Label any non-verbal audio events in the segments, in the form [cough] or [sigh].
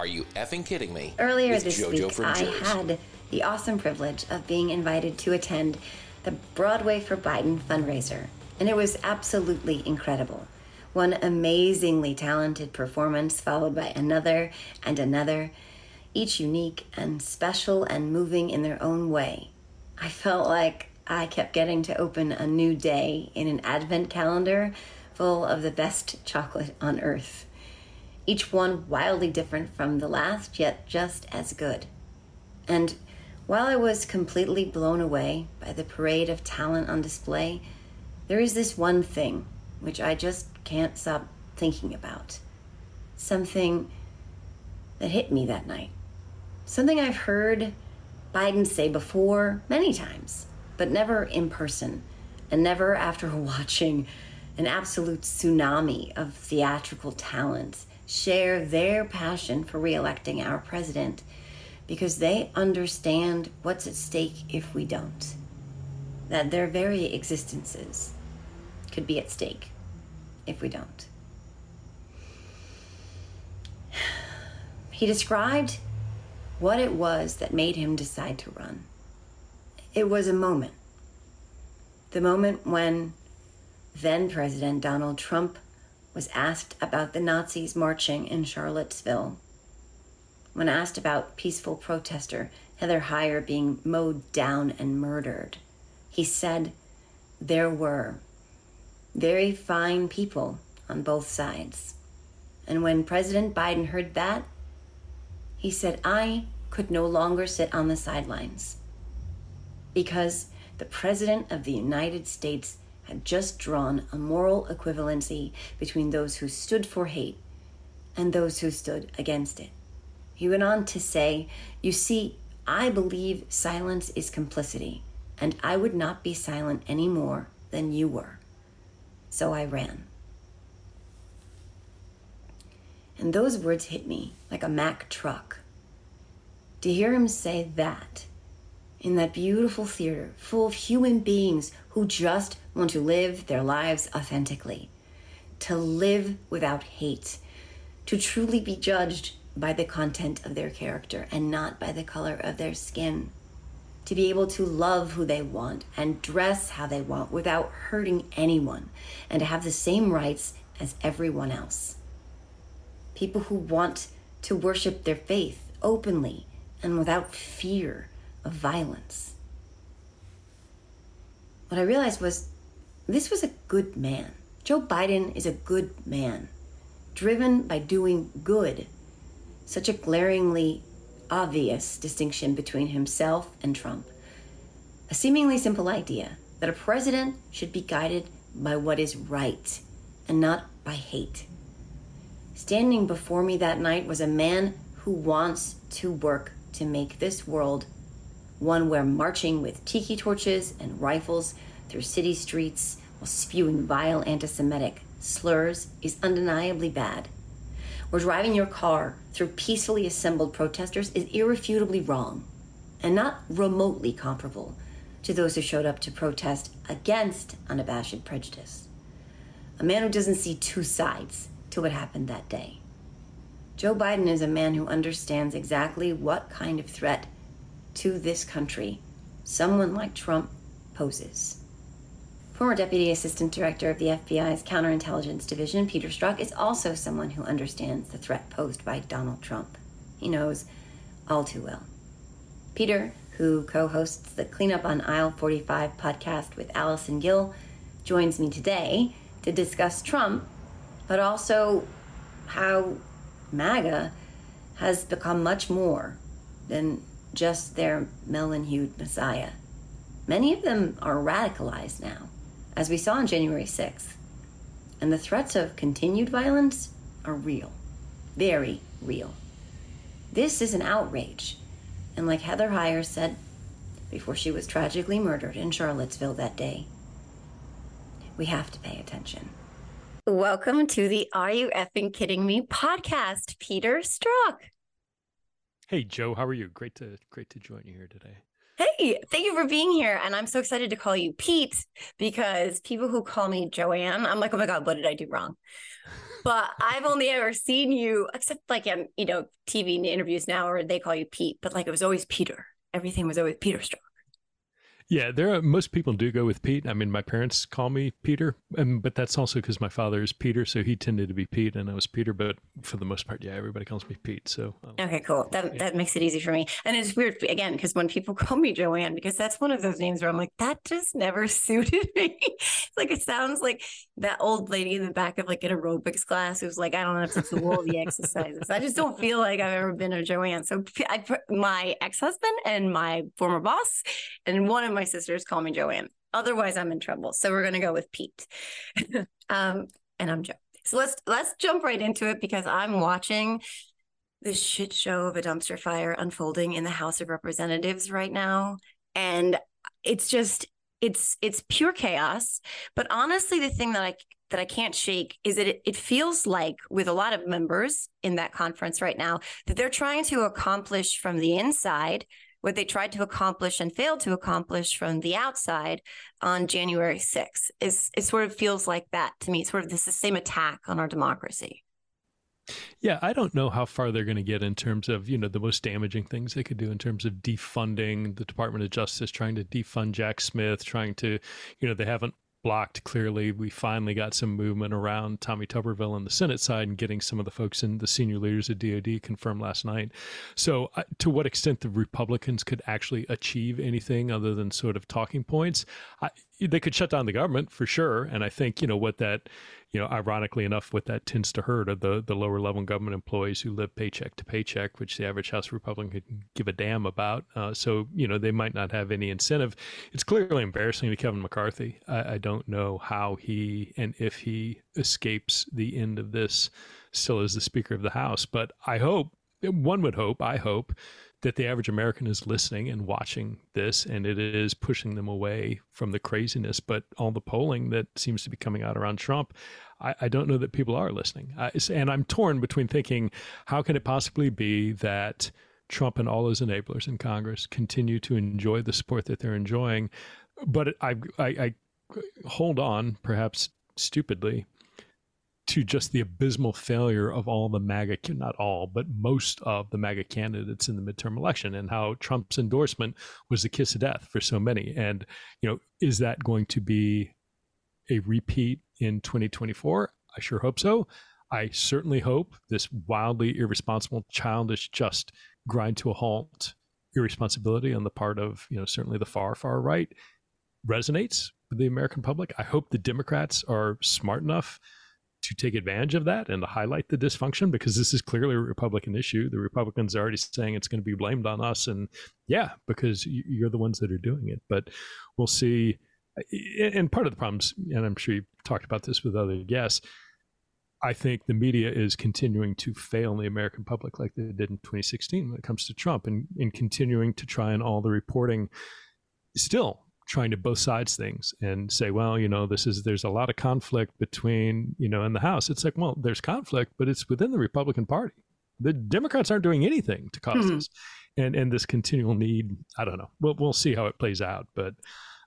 Are you effing kidding me? Earlier With this JoJo week, I Jersey. had the awesome privilege of being invited to attend the Broadway for Biden fundraiser, and it was absolutely incredible. One amazingly talented performance, followed by another and another, each unique and special and moving in their own way. I felt like I kept getting to open a new day in an advent calendar full of the best chocolate on earth. Each one wildly different from the last, yet just as good. And while I was completely blown away by the parade of talent on display, there is this one thing which I just can't stop thinking about. Something that hit me that night. Something I've heard Biden say before many times, but never in person, and never after [laughs] watching an absolute tsunami of theatrical talent share their passion for reelecting our president because they understand what's at stake if we don't. That their very existences could be at stake if we don't. [sighs] He described what it was that made him decide to run. It was a moment. The moment when then President Donald Trump was asked about the Nazis marching in Charlottesville. When asked about peaceful protester Heather Heyer being mowed down and murdered, he said there were very fine people on both sides. And when President Biden heard that, he said, I could no longer sit on the sidelines because the President of the United States had just drawn a moral equivalency between those who stood for hate and those who stood against it. He went on to say, You see, I believe silence is complicity, and I would not be silent any more than you were. So I ran. And those words hit me like a Mack truck. To hear him say that in that beautiful theater full of human beings who just want to live their lives authentically, to live without hate, to truly be judged by the content of their character and not by the color of their skin, to be able to love who they want and dress how they want without hurting anyone, and to have the same rights as everyone else. People who want to worship their faith openly and without fear of violence. What I realized was this was a good man. Joe Biden is a good man, driven by doing good. Such a glaringly obvious distinction between himself and Trump. A seemingly simple idea that a president should be guided by what is right and not by hate. Standing before me that night was a man who wants to work to make this world one where marching with tiki torches and rifles through city streets while spewing vile anti Semitic slurs is undeniably bad. Where driving your car through peacefully assembled protesters is irrefutably wrong and not remotely comparable to those who showed up to protest against unabashed prejudice. A man who doesn't see two sides to what happened that day. Joe Biden is a man who understands exactly what kind of threat to this country someone like Trump poses. Former Deputy Assistant Director of the FBI's Counterintelligence Division, Peter Strzok, is also someone who understands the threat posed by Donald Trump. He knows all too well. Peter, who co hosts the Cleanup on Aisle 45 podcast with Allison Gill, joins me today to discuss Trump, but also how MAGA has become much more than just their melon hued messiah. Many of them are radicalized now, as we saw on January 6th. And the threats of continued violence are real, very real. This is an outrage. And like Heather Heyer said before she was tragically murdered in Charlottesville that day, we have to pay attention. Welcome to the Are You Effing Kidding Me podcast, Peter Strzok. Hey Joe, how are you? Great to great to join you here today. Hey, thank you for being here. And I'm so excited to call you Pete because people who call me Joanne, I'm like, oh my God, what did I do wrong? But I've only ever seen you, except like in, you know, TV interviews now, or they call you Pete, but like it was always Peter. Everything was always Peter Strzok. Yeah, there are most people do go with Pete. I mean, my parents call me Peter, and, but that's also because my father is Peter, so he tended to be Pete, and I was Peter. But for the most part, yeah, everybody calls me Pete. So um, okay, cool. That yeah. that makes it easy for me. And it's weird again because when people [laughs] call me Joanne, because that's one of those names where I'm like, that just never [laughs] suited me. it's like it sounds like that old lady in the back of like an aerobics class who's like, I don't have to do all the exercises. I just don't feel like I've ever been a Joanne. So I, my ex husband and my former boss and one of my sisters call me Joanne. Otherwise, I'm in trouble. So we're going to go with Pete. [laughs] um, and I'm Joe. So let's let's jump right into it because I'm watching this shit show of a dumpster fire unfolding in the House of Representatives right now, and it's just it's it's pure chaos. But honestly, the thing that I that I can't shake is that it, it feels like with a lot of members in that conference right now that they're trying to accomplish from the inside what they tried to accomplish and failed to accomplish from the outside on January 6th. Is it sort of feels like that to me. It's sort of this the same attack on our democracy. Yeah, I don't know how far they're going to get in terms of, you know, the most damaging things they could do in terms of defunding the Department of Justice, trying to defund Jack Smith, trying to, you know, they haven't blocked clearly. We finally got some movement around Tommy Tuberville on the Senate side and getting some of the folks in the senior leaders of DOD confirmed last night. So, uh, to what extent the Republicans could actually achieve anything other than sort of talking points, I, they could shut down the government for sure. And I think, you know, what that you know, ironically enough, what that tends to hurt are the, the lower level government employees who live paycheck to paycheck, which the average House Republican could give a damn about. Uh, so, you know, they might not have any incentive. It's clearly embarrassing to Kevin McCarthy. I, I don't know how he and if he escapes the end of this still as the Speaker of the House, but I hope, one would hope, I hope, that the average American is listening and watching this, and it is pushing them away from the craziness. But all the polling that seems to be coming out around Trump, I, I don't know that people are listening. And I'm torn between thinking, how can it possibly be that Trump and all his enablers in Congress continue to enjoy the support that they're enjoying? But I, I, I hold on, perhaps stupidly, to just the abysmal failure of all the MAGA, not all, but most of the MAGA candidates in the midterm election and how Trump's endorsement was the kiss of death for so many. And, you know, is that going to be a repeat in 2024? I sure hope so. I certainly hope this wildly irresponsible, childish, just grind to a halt irresponsibility on the part of, you know, certainly the far, far right resonates with the American public. I hope the Democrats are smart enough to take advantage of that and to highlight the dysfunction because this is clearly a Republican issue. The Republicans are already saying it's going to be blamed on us. And yeah, because you're the ones that are doing it. But we'll see. And part of the problems, and I'm sure you talked about this with other guests, I think the media is continuing to fail the American public like they did in 2016 when it comes to Trump and, and continuing to try and all the reporting still trying to both sides things and say, well, you know, this is there's a lot of conflict between, you know, in the House. It's like, well, there's conflict, but it's within the Republican Party. The Democrats aren't doing anything to because mm-hmm. this, and and this continual need. I don't know. We'll we'll see how it plays out, but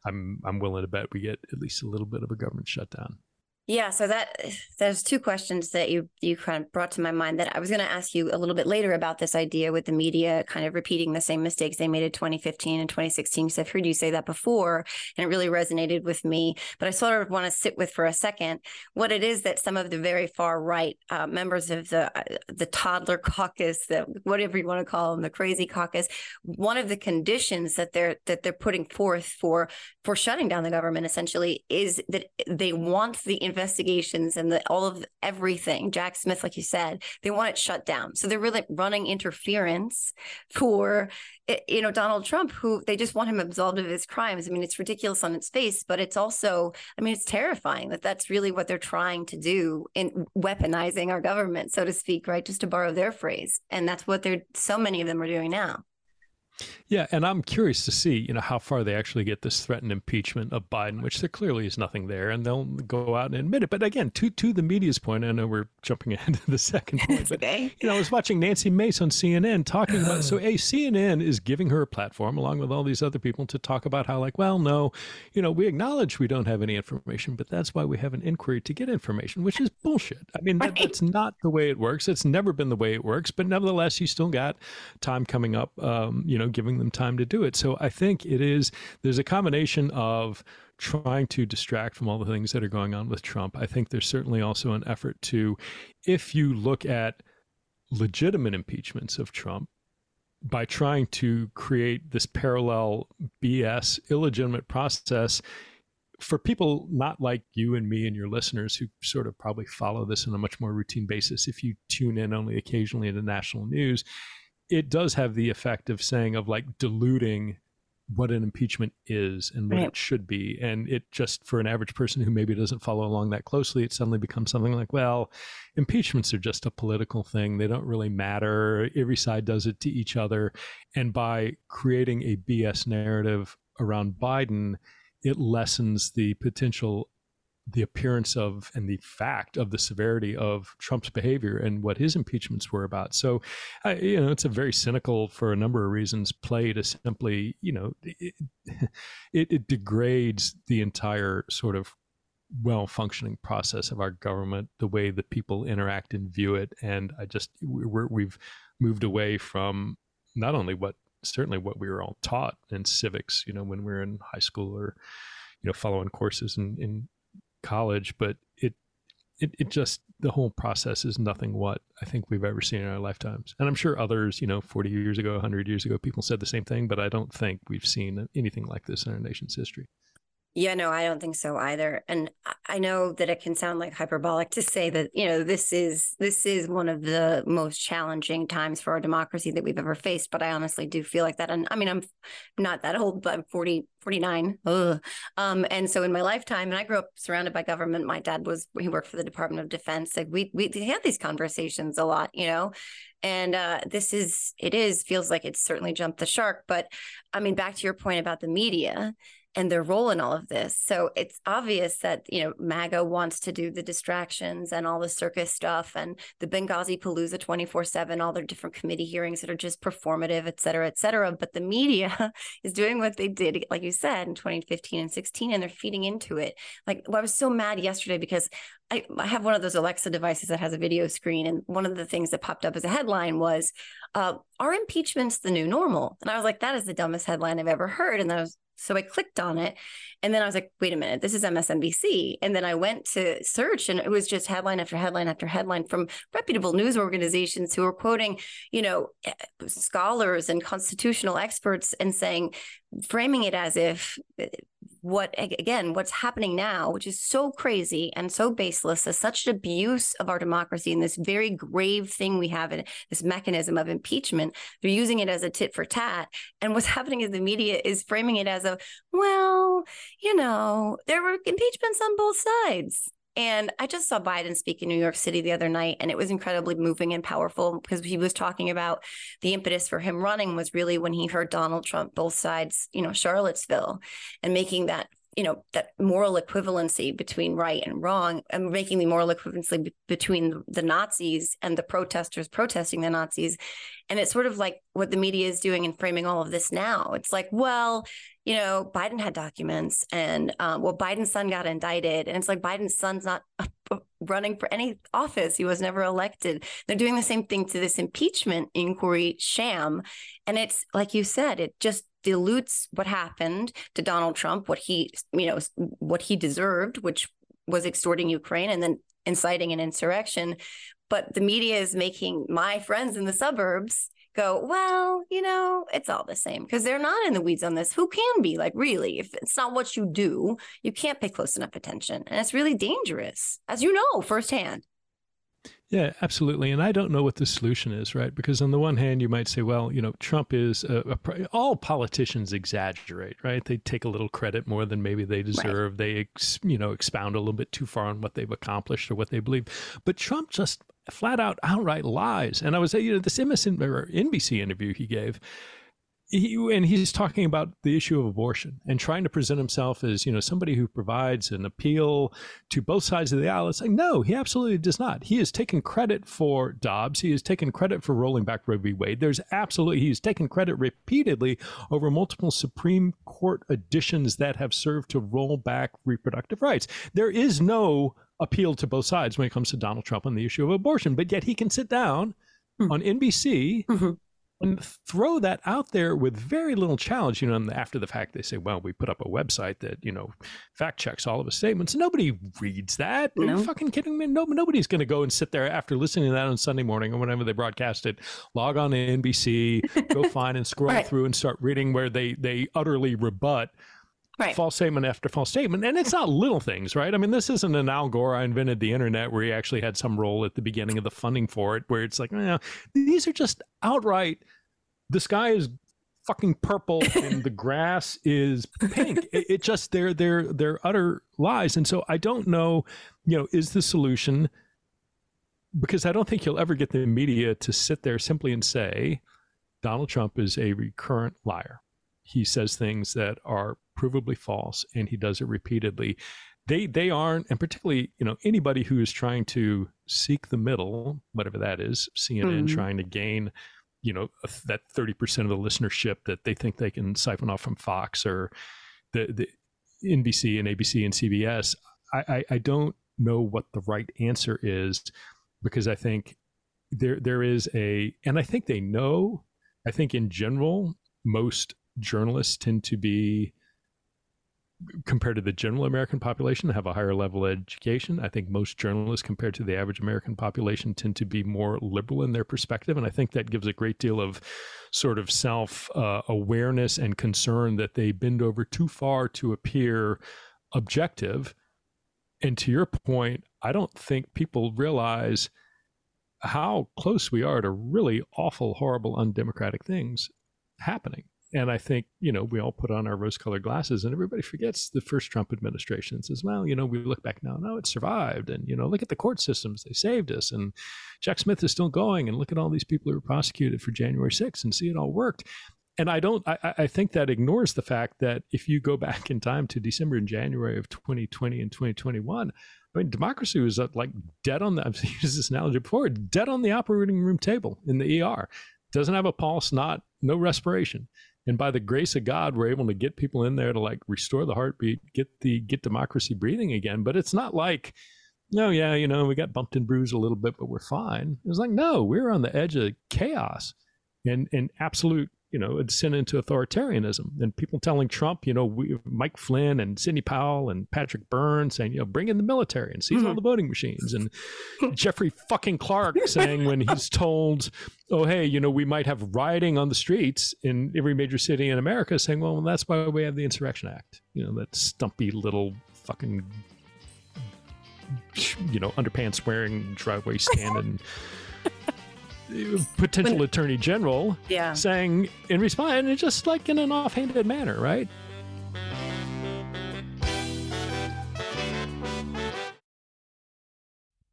I'm I'm willing to bet we get at least a little bit of a government shutdown. Yeah, so that there's two questions that you you kind of brought to my mind that I was going to ask you a little bit later about this idea with the media kind of repeating the same mistakes they made in 2015 and 2016 because I've heard you say that before and it really resonated with me. But I sort of want to sit with for a second what it is that some of the very far right uh, members of the uh, the toddler caucus, the whatever you want to call them, the crazy caucus, one of the conditions that they're that they're putting forth for for shutting down the government essentially is that they want the investigations and the all of everything, Jack Smith, like you said, they want it shut down. So they're really running interference for eh, you know Donald Trump, who they just want him absolved of his crimes. I mean, it's ridiculous on its face, but it's also, I mean, it's terrifying that that's really what they're trying to do in weaponizing our government, so to speak, right? Just to borrow their phrase, and that's what they're so many of them are doing now. Yeah, and I'm curious to see, you know, how far they actually get this threatened impeachment of Biden, which there clearly is nothing there, and they'll go out and admit it. But again, to to the media's point, I know we're jumping [laughs] ahead to the second [laughs] point, but okay. you know, I was watching Nancy Mace on CNN talking about so [sighs] a CNN is giving her a platform along with all these other people to talk about how like, well, no, you know, we acknowledge we don't have any information, but that's why we have an inquiry to get information, which is bullshit. I mean, that, that's not the way it works. It's never been the way it works, but nevertheless, you still got time coming up, um, you know, giving them time to do it. So I think it is, there's a combination of trying to distract from all the things that are going on with Trump. I think there's certainly also an effort to, if you look at legitimate impeachments of Trump, by trying to create this parallel BS illegitimate process for people not like you and me and your listeners who sort of probably follow this on a much more routine basis if you tune in only occasionally into national news it does have the effect of saying of like diluting what an impeachment is and what right. it should be. And it just for an average person who maybe doesn't follow along that closely it suddenly becomes something like well impeachments are just a political thing. They don't really matter. Every side does it to each other. And by creating a bs narrative around biden it lessens the potential the appearance of and the fact of the severity of Trump's behavior and what his impeachments were about. So, uh, you know, it's a very cynical, for a number of reasons, play to simply, you know, it, [laughs] it, it degrades the entire sort of well functioning process of our government, the way that people interact and view it. And I just, we're, we've moved away from not only what certainly what we were all taught in civics, you know, when we were in high school or, you know, following courses in, in college, but it, it it just the whole process is nothing what I think we've ever seen in our lifetimes. And I'm sure others, you know, 40 years ago, 100 years ago, people said the same thing, but I don't think we've seen anything like this in our nation's history. Yeah, no, I don't think so either. And I know that it can sound like hyperbolic to say that, you know, this is this is one of the most challenging times for our democracy that we've ever faced, but I honestly do feel like that. And I mean, I'm not that old, but I'm 40 49. Ugh. Um, and so in my lifetime, and I grew up surrounded by government. My dad was he worked for the Department of Defense. Like we we had these conversations a lot, you know. And uh, this is it is feels like it's certainly jumped the shark. But I mean, back to your point about the media and their role in all of this. So it's obvious that, you know, MAGA wants to do the distractions and all the circus stuff and the Benghazi Palooza 24 7, all their different committee hearings that are just performative, et cetera, et cetera. But the media [laughs] is doing what they did, like you said, in 2015 and 16, and they're feeding into it. Like, well, I was so mad yesterday because I, I have one of those Alexa devices that has a video screen. And one of the things that popped up as a headline was, uh, Are impeachments the new normal? And I was like, That is the dumbest headline I've ever heard. And I was so I clicked on it and then I was like, wait a minute, this is MSNBC. And then I went to search and it was just headline after headline after headline from reputable news organizations who were quoting, you know, eh, scholars and constitutional experts and saying, framing it as if eh, what again what's happening now which is so crazy and so baseless is such an abuse of our democracy and this very grave thing we have in this mechanism of impeachment they're using it as a tit for tat. And what's [laughs] happening is the media is framing it as a well you know there were impeachments on both sides and I just saw Biden speak in New York City the other night, and it was incredibly moving and powerful because he was talking about the impetus for him running was really when he heard Donald Trump, both sides, you know, Charlottesville, and making that you know that moral equivalency between right and wrong and making the moral equivalency b- between the nazis and the protesters protesting the nazis. And it's sort of like what the media is doing and framing all of this now. It's like well you know biden had documents and um, well biden's son got indicted. And it's like biden's son's not [laughs] running for any office. He was never elected. They're doing the same thing to this impeachment inquiry sham. And it's like you said it just dilutes what happened to Donald Trump, what he, you know, what he deserved, which was extorting Ukraine and then inciting an insurrection. But the media is making my friends in the suburbs go, well, you know, it's all the same because they're not in the weeds on this. Who can be? Like, really, if it's not what you do, you can't pay close enough attention. And it's really dangerous, as you know firsthand. Yeah, absolutely. And I don't know what the solution is, right? Because on the one hand, you might say, well, you know, Trump is a, a, all politicians exaggerate, right? They take a little credit more than maybe they deserve. Right. They, ex, you know, expound a little bit too far on what they've accomplished or what they believe. But Trump just flat out outright lies. And I was, you know, this NBC interview he gave, he, and he's talking about the issue of abortion and trying to present himself as you know somebody who provides an appeal to both sides of the aisle. It's like no, he absolutely does not. He has taken credit for Dobbs. He has taken credit for rolling back Roe v. Wade. There's absolutely he's taken credit repeatedly over multiple Supreme Court additions that have served to roll back reproductive rights. There is no appeal to both sides when it comes to Donald Trump on the issue of abortion, but yet he can sit down mm-hmm. on NBC. Mm-hmm and throw that out there with very little challenge. You know, after the fact, they say, well, we put up a website that, you know, fact checks all of his statements. Nobody reads that. No. Are you fucking kidding me? No, nobody's going to go and sit there after listening to that on Sunday morning or whenever they broadcast it, log on to NBC, go [laughs] find and scroll right. through and start reading where they, they utterly rebut Right. false statement after false statement. And it's not little things, right? I mean, this isn't an Al Gore, I invented the internet, where he actually had some role at the beginning of the funding for it, where it's like, you these are just outright the sky is fucking purple and the grass is pink. [laughs] It, it, just they're they're they're utter lies. And so I don't know, you know, is the solution because I don't think you'll ever get the media to sit there simply and say Donald Trump is a recurrent liar. He says things that are provably false and he does it repeatedly. They they aren't, and particularly, you know, anybody who is trying to seek the middle, whatever that is, CNN mm-hmm. trying to gain you know that 30% of the listenership that they think they can siphon off from Fox or the, the NBC and ABC and CBS. I, I, I don't know what the right answer is because I think there there is a and I think they know. I think in general most journalists tend to be compared to the general American population, have a higher level of education. I think most journalists, compared to the average American population, tend to be more liberal in their perspective. And I think that gives a great deal of sort of self uh, awareness and concern that they bend over too far to appear objective. And to your point, I don't think people realize how close we are to really awful, horrible, undemocratic things happening and I think, you know, we all put on our rose colored glasses and everybody forgets the first Trump administration and says, well, you know, we look back now, no, it survived. And, you know, look at the court systems, they saved us. And Jack Smith is still going. And look at all these people who were prosecuted for January 6th and see it all worked. And I don't, I, I think that ignores the fact that if you go [laughs] back in time to December and January of 2020 and 2021, I mean, democracy was like dead on the, [laughs] I've used this analogy before, dead on the operating room table in the ER. Doesn't have a pulse, not, no respiration and by the grace of god we're able to get people in there to like restore the heartbeat get the get democracy breathing again. But it's not like no oh, yeah you know we got bumped and bruised a little bit but we're fine. It's like no we're on the edge of chaos and and absolute you know, a descent into authoritarianism. And people telling Trump, you know, we, Mike Flynn and Sidney Powell and Patrick Byrne saying, you know, bring in the military and seize mm-hmm. all the voting machines. And [laughs] Jeffrey fucking Clark saying when he's told, oh, hey, you know, we might have rioting on the streets in every major city in America, saying, well, that's why we have the Insurrection Act. You know, that stumpy little fucking, you know, underpants wearing driveway standing potential when, attorney general yeah. saying in response, and just like in an offhanded manner, right?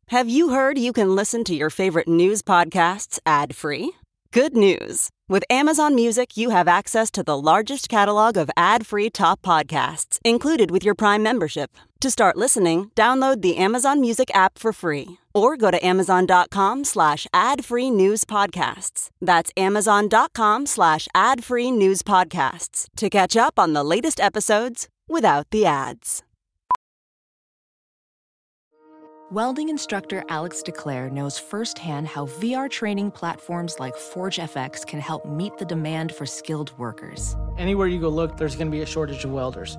Have you heard you can listen to your favorite news podcasts ad free? Good news. With Amazon Music, you have access to the largest catalog of ad free top podcasts included with your Prime membership. To start listening, download the Amazon Music app for free or go to amazon.com slash ad free news podcasts. That's amazon.com slash ad free news podcasts to catch up on the latest episodes without the ads. Welding instructor Alex DeClaire knows firsthand how VR training platforms like ForgeFX can help meet the demand for skilled workers. Anywhere you go look, there's going to be a shortage of welders.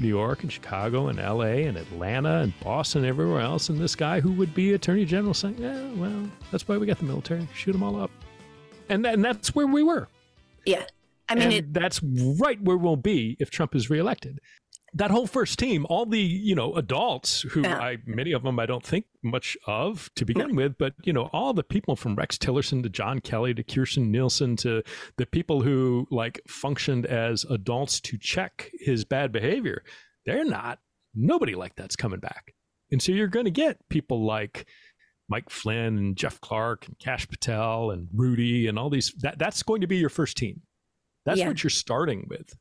New York and Chicago and LA and Atlanta and Boston and everywhere else. And this guy who would be attorney general saying, yeah, well, that's why we got the military. Shoot them all up. And, and that's where we were. Yeah. I mean, it, that's right where we'll be if Trump is reelected. That whole first team, all the you know adults who Yeah. I many of them I don't think much of to mm. begin with, but you know all the people from Rex Tillerson to John Kelly to Kirstjen Nielsen to the people who like functioned as adults to check his bad behavior, they're not. Nobody like that's coming back, and so you're going to get people like Mike Flynn and Jeff Clark and Kash Patel and Rudy and all these. That that's going to be your first team. That's Yeah. what you're starting with.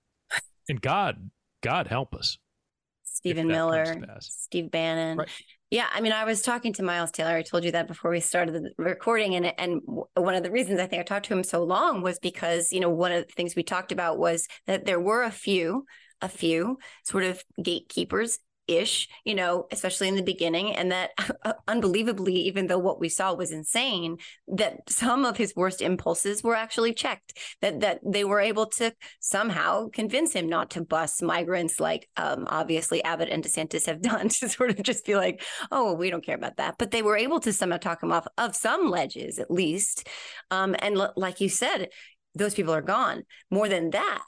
And God, God help us. Stephen Miller. Steve Bannon. Right. Yeah, I mean, I was talking to Miles Taylor. I told you that before we started the recording, and and one of the reasons I think I talked to him so long was because you know one of the things we talked about was that there were a few, a few sort of gatekeepers ish, you know, especially in the beginning, and that unbelievably, even though what we saw was insane, that some of his worst impulses were actually checked. That that they were able to somehow convince him not to bus migrants, like um, obviously Abbott and DeSantis have done, [laughs] to sort of just be like, oh, well, we don't care about that. But they were able to somehow talk him off of some ledges, at least. Um, and l- like you said, those people are gone. More than that,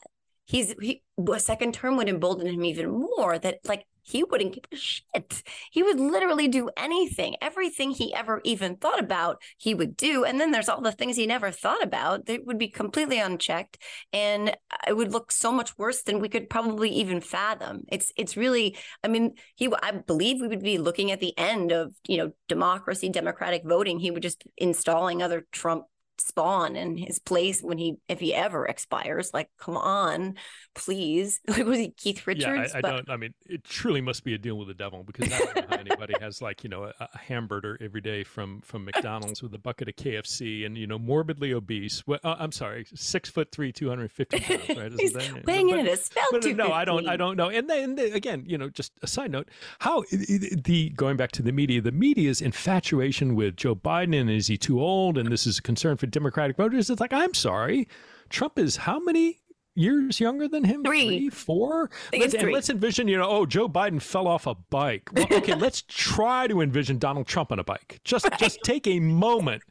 he's he, a second term would embolden him even more. That like he wouldn't give a shit. He would literally do anything, everything he ever even thought about, he would do. And then there's all the things he never thought about that would be completely unchecked, and it would look so much worse than we could probably even fathom. It's it's really, I mean, he I believe we would be looking at the end of you know democracy, democratic voting. He would just installing other Trump spawn in his place when he if he ever expires like come on please [laughs] like was he keith richards yeah, I, I But- don't. I mean, it truly must be a deal with the devil because I don't know how anybody has like you know a, a hamburger every day from from McDonald's with a bucket of KFC and you know morbidly obese. Well, uh, I'm sorry, six foot three, two hundred fifty [laughs] pounds. Right? he's that- weighing in but- at a spell but no, I don't. I don't know. And then the- again, you know, just a side note: how the going back to the media, the media's infatuation with Joe Biden and is he too old? And this is a concern for Democratic voters. It's like, I'm sorry, Trump is how many? Years younger than him, Three. four. Let's, three. let's envision, you know, oh, Joe Biden fell off a bike. Well, [laughs] okay, let's try to envision Donald Trump on a bike. Just, just take a moment.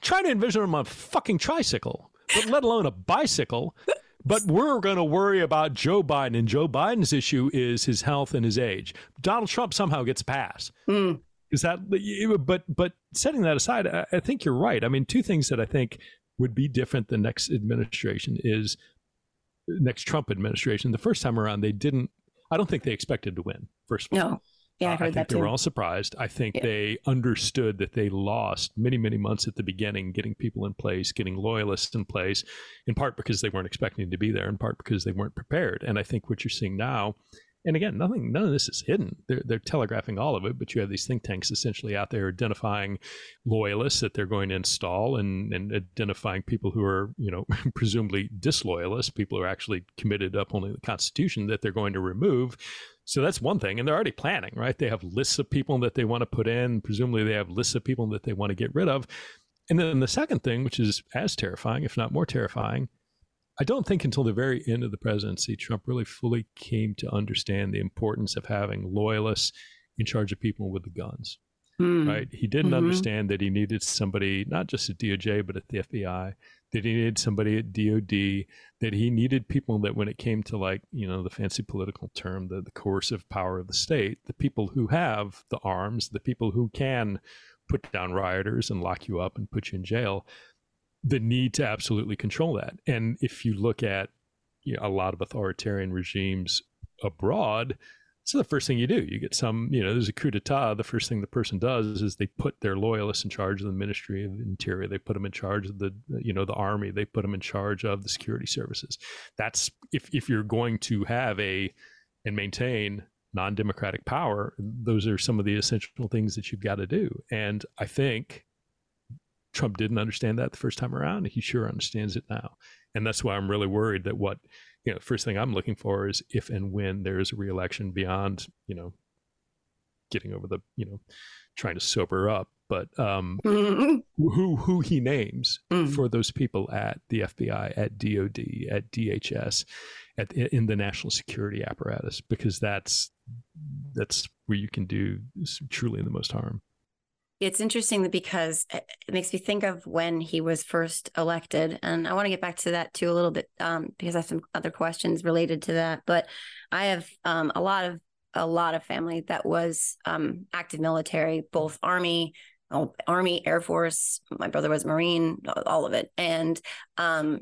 Try to envision him on a fucking tricycle, but let alone a bicycle. But we're going to worry about Joe Biden, and Joe Biden's issue is his health and his age. Donald Trump somehow gets a pass. Mm. Is that? But but setting that aside, I, I think you're right. I mean, two things that I think would be different the next administration is next Trump administration. The first time around, they didn't. I don't think they expected to win. First of all, no yeah i uh, heard think that they too were all surprised. I think Yeah. they understood that they lost many, many months at the beginning getting people in place, getting loyalists in place, in part because they weren't expecting to be there, in part because they weren't prepared. And I think what you're seeing now, and again, nothing, none of this is hidden. They're, they're telegraphing all of it, but you have these think tanks essentially out there identifying loyalists that they're going to install and, and identifying people who are, you know, [laughs] presumably disloyalists, people who are actually committed up only upholding the Constitution that they're going to remove. So that's one thing. And they're already planning, right? They have lists of people that they want to put in. Presumably, they have lists of people that they want to get rid of. And then the second thing, which is as terrifying, if not more terrifying, I don't think until the very end of the presidency, Trump really fully came to understand the importance of having loyalists in charge of people with the guns, Hmm. right? He didn't Mhm. understand that he needed somebody, not just at DOJ, but at the FBI, that he needed somebody at DOD, that he needed people that when it came to like, you know, the fancy political term, the, the coercive power of the state, the people who have the arms, the people who can put down rioters and lock you up and put you in jail, the need to absolutely control that. And if you look at you know, a lot of authoritarian regimes abroad, so the first thing you do, you get some, you know, there's a coup d'etat. The first thing the person does is they put their loyalists in charge of the Ministry of Interior. They put them in charge of the, you know, the army. They put them in charge of the security services. That's if if you're going to have a and maintain non-democratic power, those are some of the essential things that you've got to do. And I think Trump didn't understand that the first time around. He sure understands it now. And that's why I'm really worried that what, you know, first thing I'm looking for is if and when there is a reelection beyond, you know, getting over the, you know, trying to sober up, but um, [laughs] who who he names mm. for those people at the FBI, at DOD, at DHS, at in the national security apparatus, because that's that's where you can do truly the most harm. It's interesting because it makes me think of when he was first elected, and I want to get back to that too a little bit um, because I have some other questions related to that. But I have um, a lot of a lot of family that was um, active military, both Army, oh, Army, Air Force. My brother was Marine, all of it, and um,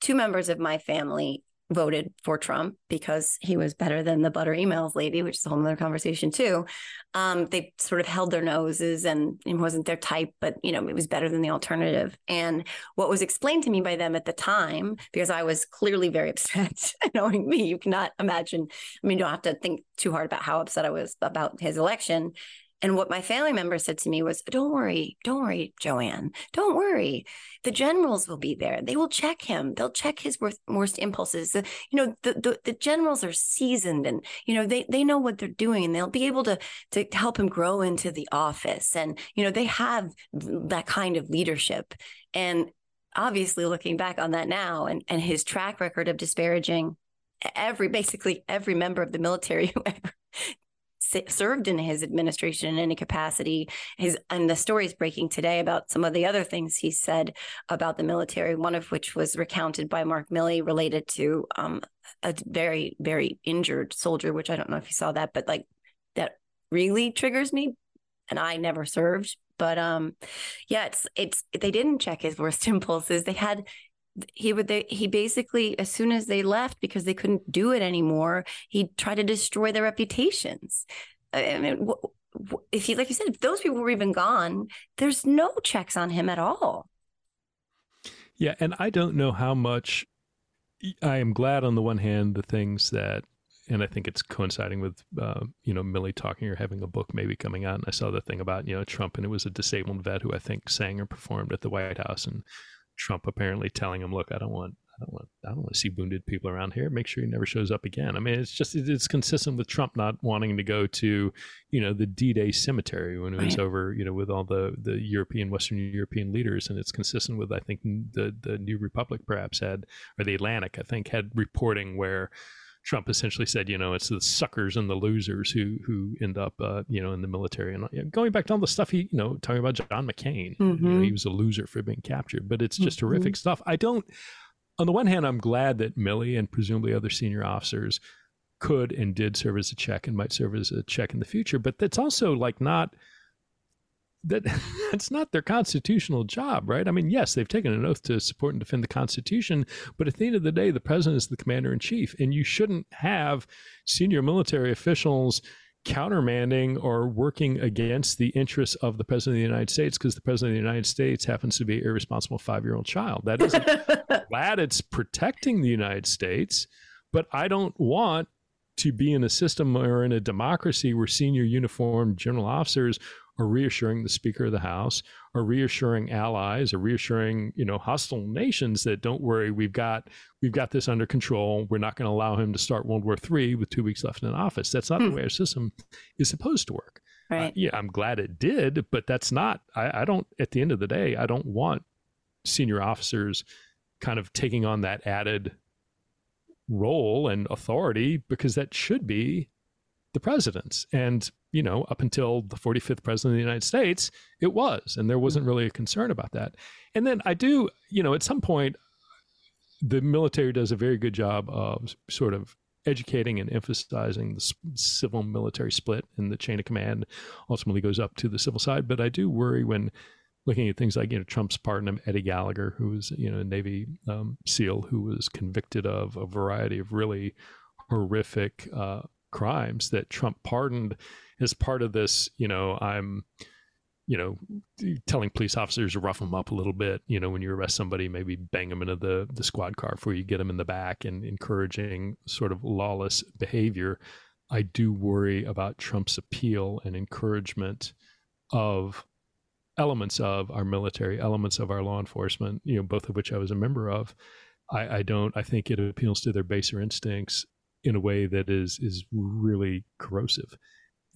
two members of my family voted for Trump because he was better than the butter emails lady, which is a whole other conversation too. Um, they sort of held their noses and it wasn't their type, but you know, it was better than the alternative. And what was explained to me by them at the time, because I was clearly very [laughs] upset, knowing me, you cannot imagine. I mean, you don't have to think too hard about how upset I was about his election. And what my family member said to me was, Don't worry, don't worry, Joanne, don't worry. The generals will be there. They will check him. They'll check his worst, worst impulses. The, you know, the, the, the generals are seasoned and, you know, they, they know what they're doing and they'll be able to, to help him grow into the office. And, you know, they have that kind of leadership. And obviously looking back on that now and, and his track record of disparaging every basically every member of the military [laughs] who ever served in his administration in any capacity. His and the story is breaking today about some of the other things he said about the military. One of which was recounted by Mark Milley related to um, a very very injured soldier, which I don't know if you saw that, but like that really triggers me. And I never served, but um, yeah, it's it's they didn't check his worst [laughs] impulses. They had he would they, he basically as soon as they left because they couldn't do it anymore he tried to destroy their reputations i mean if he like you said if those people were even gone there's no checks on him at all yeah and i don't know how much i am glad on the one hand the things that and I think it's coinciding with uh, you know Milley talking or having a book maybe coming out. And I saw the thing about you know Trump, and it was a disabled vet who I think sang or performed at the White House, and Trump apparently telling him, "Look, I don't want, I don't want, I don't want to see wounded people around here. Make sure he never shows up again." I mean, it's just it's consistent with Trump not wanting to go to, you know, the D-Day cemetery when it was right. over, you know, with all the the European, Western European leaders, and it's consistent with I think the the New Republic perhaps had or the Atlantic I think had reporting where Trump essentially said, you know, it's the suckers and the losers who who end up, uh, you know, in the military. And going back to all the stuff he, you know, talking about John McCain, mm-hmm. you know, mm-hmm. he was a loser for being captured, but it's just mm-hmm. horrific stuff. I don't. On the one hand, I'm glad that Milley and presumably other senior officers could and did serve as a check and might serve as a check in the future, but that's also like not that [laughs] that's not their constitutional job, right? I mean, yes, they've taken an oath to support and defend the Constitution, but at the end of the day, the president is the commander in chief, and you shouldn't have senior military officials countermanding or working against the interests of the president of the United States because the president of the United States happens to be an irresponsible five year old child. That isn't [laughs] glad it's protecting the United States, but I don't want to be in a system or in a democracy where senior uniformed general officers or reassuring the Speaker of the House, or reassuring allies, or reassuring you know hostile nations that don't worry, we've got we've got this under control. We're not going to allow him to start World War III with two weeks left in office. That's not hmm. the way our system is supposed to work. Right. Uh, yeah, I'm glad it did, but that's not. I, I don't. At the end of the day, I don't want senior officers kind of taking on that added role and authority because that should be the president's. And you know, up until the 45th president of the United States, it was. And there wasn't really a concern about that. And then I do, you know, at some point, the military does a very good job of sort of educating and emphasizing the civil military split and the chain of command ultimately goes up to the civil side. But I do worry when looking at things like, you know, Trump's pardon of Eddie Gallagher, who was, you know, a Navy um, SEAL who was convicted of a variety of really horrific uh, crimes that Trump pardoned as part of this, you know, I'm, you know, telling police officers to rough them up a little bit. You know, when you arrest somebody, maybe bang them into the the squad car before you get them in the back, and encouraging sort of lawless behavior. I do worry about Trump's appeal and encouragement of elements of our military, elements of our law enforcement, you know, both of which I was a member of. I, I don't. I think it appeals to their baser instincts in a way that is is really corrosive.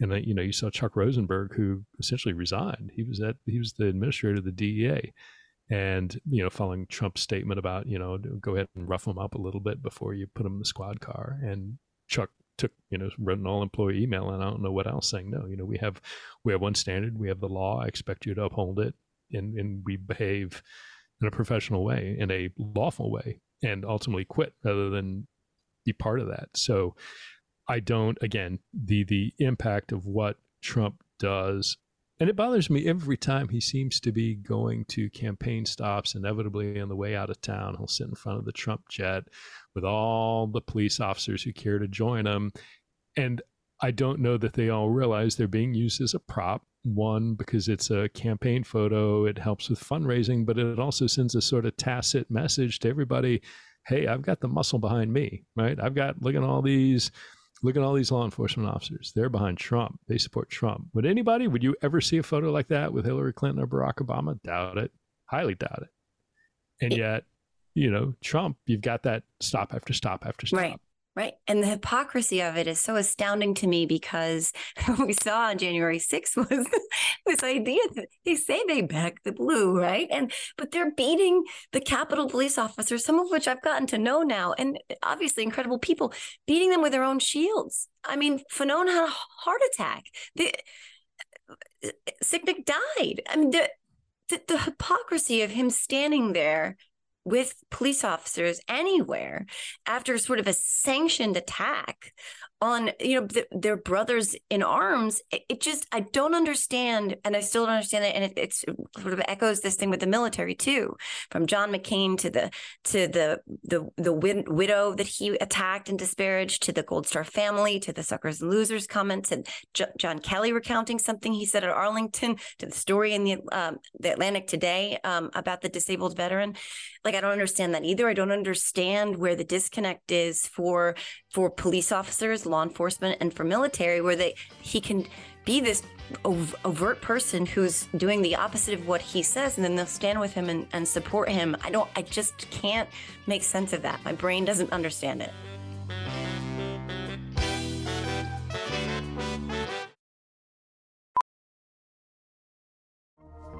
And uh, you know, you saw Chuck Rosenberg, who essentially resigned. He was at he was the administrator of the DEA, and you know, following Trump's statement about you know, go ahead and rough them up a little bit before you put them in the squad car. And Chuck took you know wrote an all employee email, and I don't know what else saying no. You know, we have we have one standard, we have the law. I expect you to uphold it, and and we behave in a professional way, in a lawful way, and ultimately quit rather than be part of that. So I don't again the the impact of what Trump does. And it bothers me every time he seems to be going to campaign stops inevitably on the way out of town he'll sit in front of the Trump jet with all the police officers who care to join him. And I don't know that they all realize they're being used as a prop one because it's a campaign photo it helps with fundraising but it also sends a sort of tacit message to everybody hey i've got the muscle behind me right? I've got look at all these look at all these law enforcement officers. They're behind trump. They support trump. Would anybody would you ever see a photo like that with hillary clinton or barack obama? Doubt it. Highly doubt it. And yet you know trump you've got that stop after stop after stop. Right Right. And the hypocrisy of it is so astounding to me because [laughs] what we saw on January 6th was [laughs] this idea that they say they back the blue, right? And but they're beating the Capitol police officers, some of which I've gotten to know now, and obviously incredible people, beating them with their own shields. I mean, Fanone had a heart attack. The uh, uh, Sicknick died. I mean, the, the, the hypocrisy of him standing there with police officers anywhere after sort of a sanctioned attack on you know the, their brothers in arms it, it, just i don't understand and i still don't understand it and it, sort of echoes this thing with the military too from john mccain to the to the the the wid- widow that he attacked and disparaged to the gold star family to the suckers and losers comments and J- john kelly recounting something he said at arlington to the story in the um, the atlantic today um, about the disabled veteran. Like i don't understand that either. I don't understand where the disconnect is for for police officers law enforcement and for military where they he can be this overt person who's doing the opposite of what he says and then they'll stand with him and, and support him. I don't i just can't make sense of that. My brain doesn't understand it